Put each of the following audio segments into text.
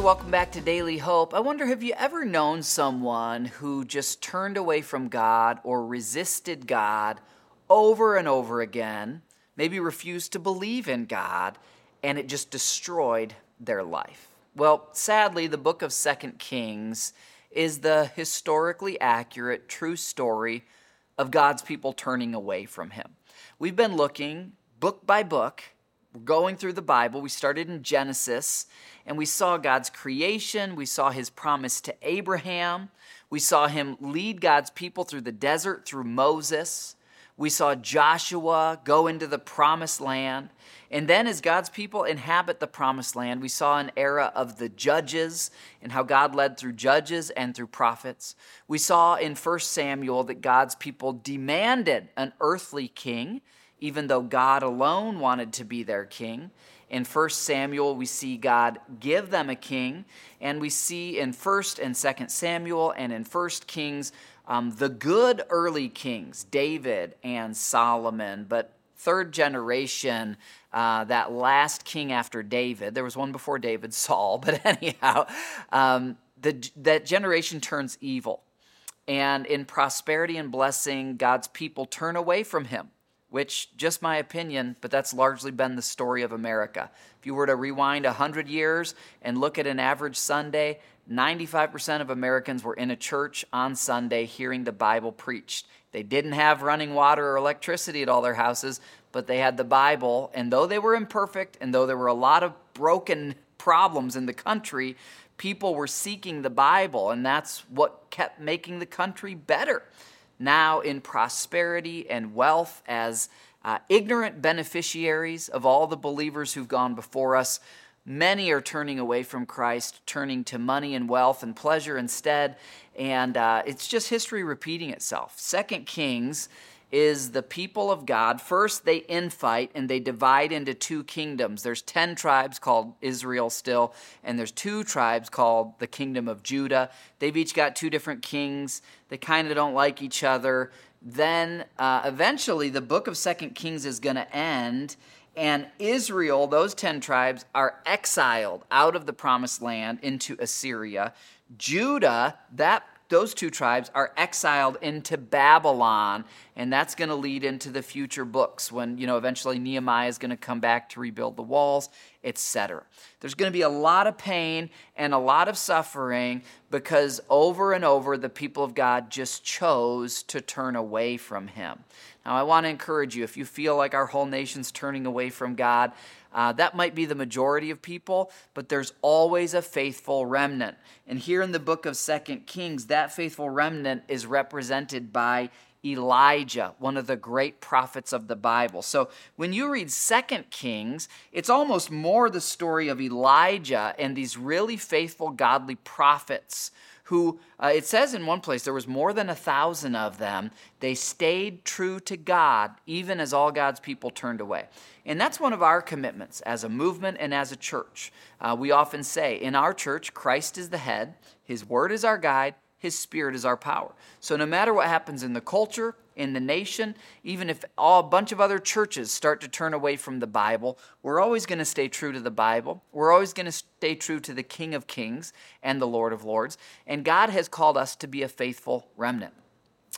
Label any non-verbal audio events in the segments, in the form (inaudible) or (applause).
Hey, welcome back to Daily Hope. I wonder have you ever known someone who just turned away from God or resisted God over and over again, maybe refused to believe in God, and it just destroyed their life? Well, sadly, the book of Second Kings is the historically accurate, true story of God's people turning away from Him. We've been looking book by book going through the Bible. We started in Genesis and we saw God's creation. We saw his promise to Abraham. We saw him lead God's people through the desert through Moses. We saw Joshua go into the promised land. And then, as God's people inhabit the promised land, we saw an era of the judges and how God led through judges and through prophets. We saw in 1 Samuel that God's people demanded an earthly king even though God alone wanted to be their king. In 1 Samuel, we see God give them a king, and we see in 1st and 2nd Samuel and in 1st Kings um, the good early kings, David and Solomon, but third generation, uh, that last king after David, there was one before David, (laughs) Saul, but anyhow, um, the, that generation turns evil. And in prosperity and blessing, God's people turn away from him which, just my opinion, but that's largely been the story of America. If you were to rewind 100 years and look at an average Sunday, 95% of Americans were in a church on Sunday hearing the Bible preached. They didn't have running water or electricity at all their houses, but they had the Bible. And though they were imperfect, and though there were a lot of broken problems in the country, people were seeking the Bible, and that's what kept making the country better now in prosperity and wealth as uh, ignorant beneficiaries of all the believers who've gone before us. Many are turning away from Christ, turning to money and wealth and pleasure instead. And uh, it's just history repeating itself. Second Kings is the people of God. First, they infight and they divide into two kingdoms. There's 10 tribes called Israel still, and there's two tribes called the kingdom of Judah. They've each got two different kings. They kind of don't like each other. Then uh, eventually, the book of Second Kings is going to end, and Israel, those 10 tribes, are exiled out of the promised land into Assyria. Judah, that those two tribes are exiled into Babylon, and that's going to lead into the future books when, you know, eventually Nehemiah is going to come back to rebuild the walls, etc. There's going to be a lot of pain and a lot of suffering because over and over the people of God just chose to turn away from him. Now, I want to encourage you if you feel like our whole nation's turning away from God, uh, that might be the majority of people, but there's always a faithful remnant. And here in the book of Second Kings, that faithful remnant is represented by Elijah, one of the great prophets of the Bible. So when you read Second Kings, it's almost more the story of Elijah and these really faithful, godly prophets who uh, it says in one place there was more than a thousand of them. They stayed true to god even as all god's people turned away. And that's one of our commitments as a movement and as a church. Uh, we often say in our church christ is the head. His word is our guide his Spirit is our power. So, no matter what happens in the culture, in the nation, even if all, a bunch of other churches start to turn away from the Bible, we're always going to stay true to the Bible. We're always going to stay true to the King of Kings and the Lord of Lords. And God has called us to be a faithful remnant.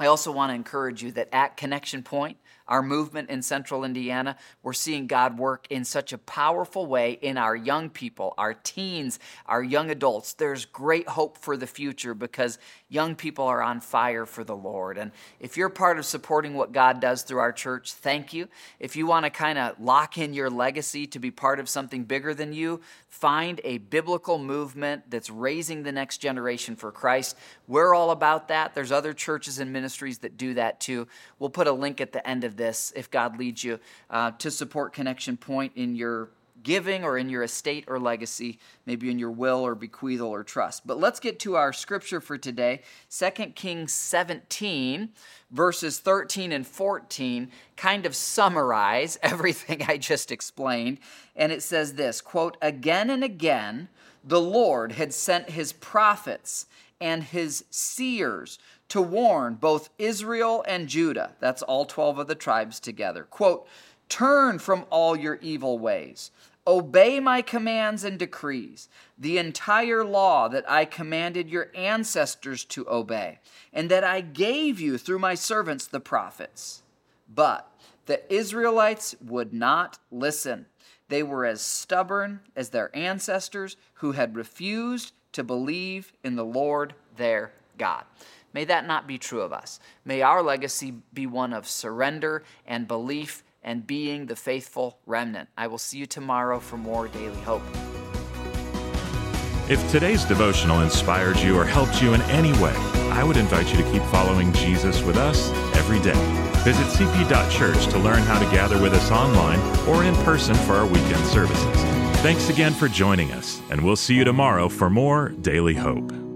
I also want to encourage you that at Connection Point, our movement in central Indiana, we're seeing God work in such a powerful way in our young people, our teens, our young adults. There's great hope for the future because young people are on fire for the Lord. And if you're part of supporting what God does through our church, thank you. If you want to kind of lock in your legacy to be part of something bigger than you, find a biblical movement that's raising the next generation for Christ. We're all about that. There's other churches and ministries that do that too. We'll put a link at the end of this if God leads you uh, to support Connection Point in your giving or in your estate or legacy, maybe in your will or bequeathal or trust. But let's get to our scripture for today 2 Kings 17, verses 13 and 14, kind of summarize (laughs) everything I just explained. And it says this quote, Again and again, the Lord had sent his prophets and his seers to warn both Israel and Judah, that's all 12 of the tribes together. Quote, Turn from all your evil ways. Obey my commands and decrees, the entire law that I commanded your ancestors to obey, and that I gave you through my servants the prophets. But the Israelites would not listen. They were as stubborn as their ancestors who had refused to believe in the Lord their God. May that not be true of us. May our legacy be one of surrender and belief and being the faithful remnant. I will see you tomorrow for more Daily Hope. If today's devotional inspired you or helped you in any way, I would invite you to keep following Jesus with us every day. Visit cp.church to learn how to gather with us online or in person for our weekend services. Thanks again for joining us, and we'll see you tomorrow for more Daily Hope.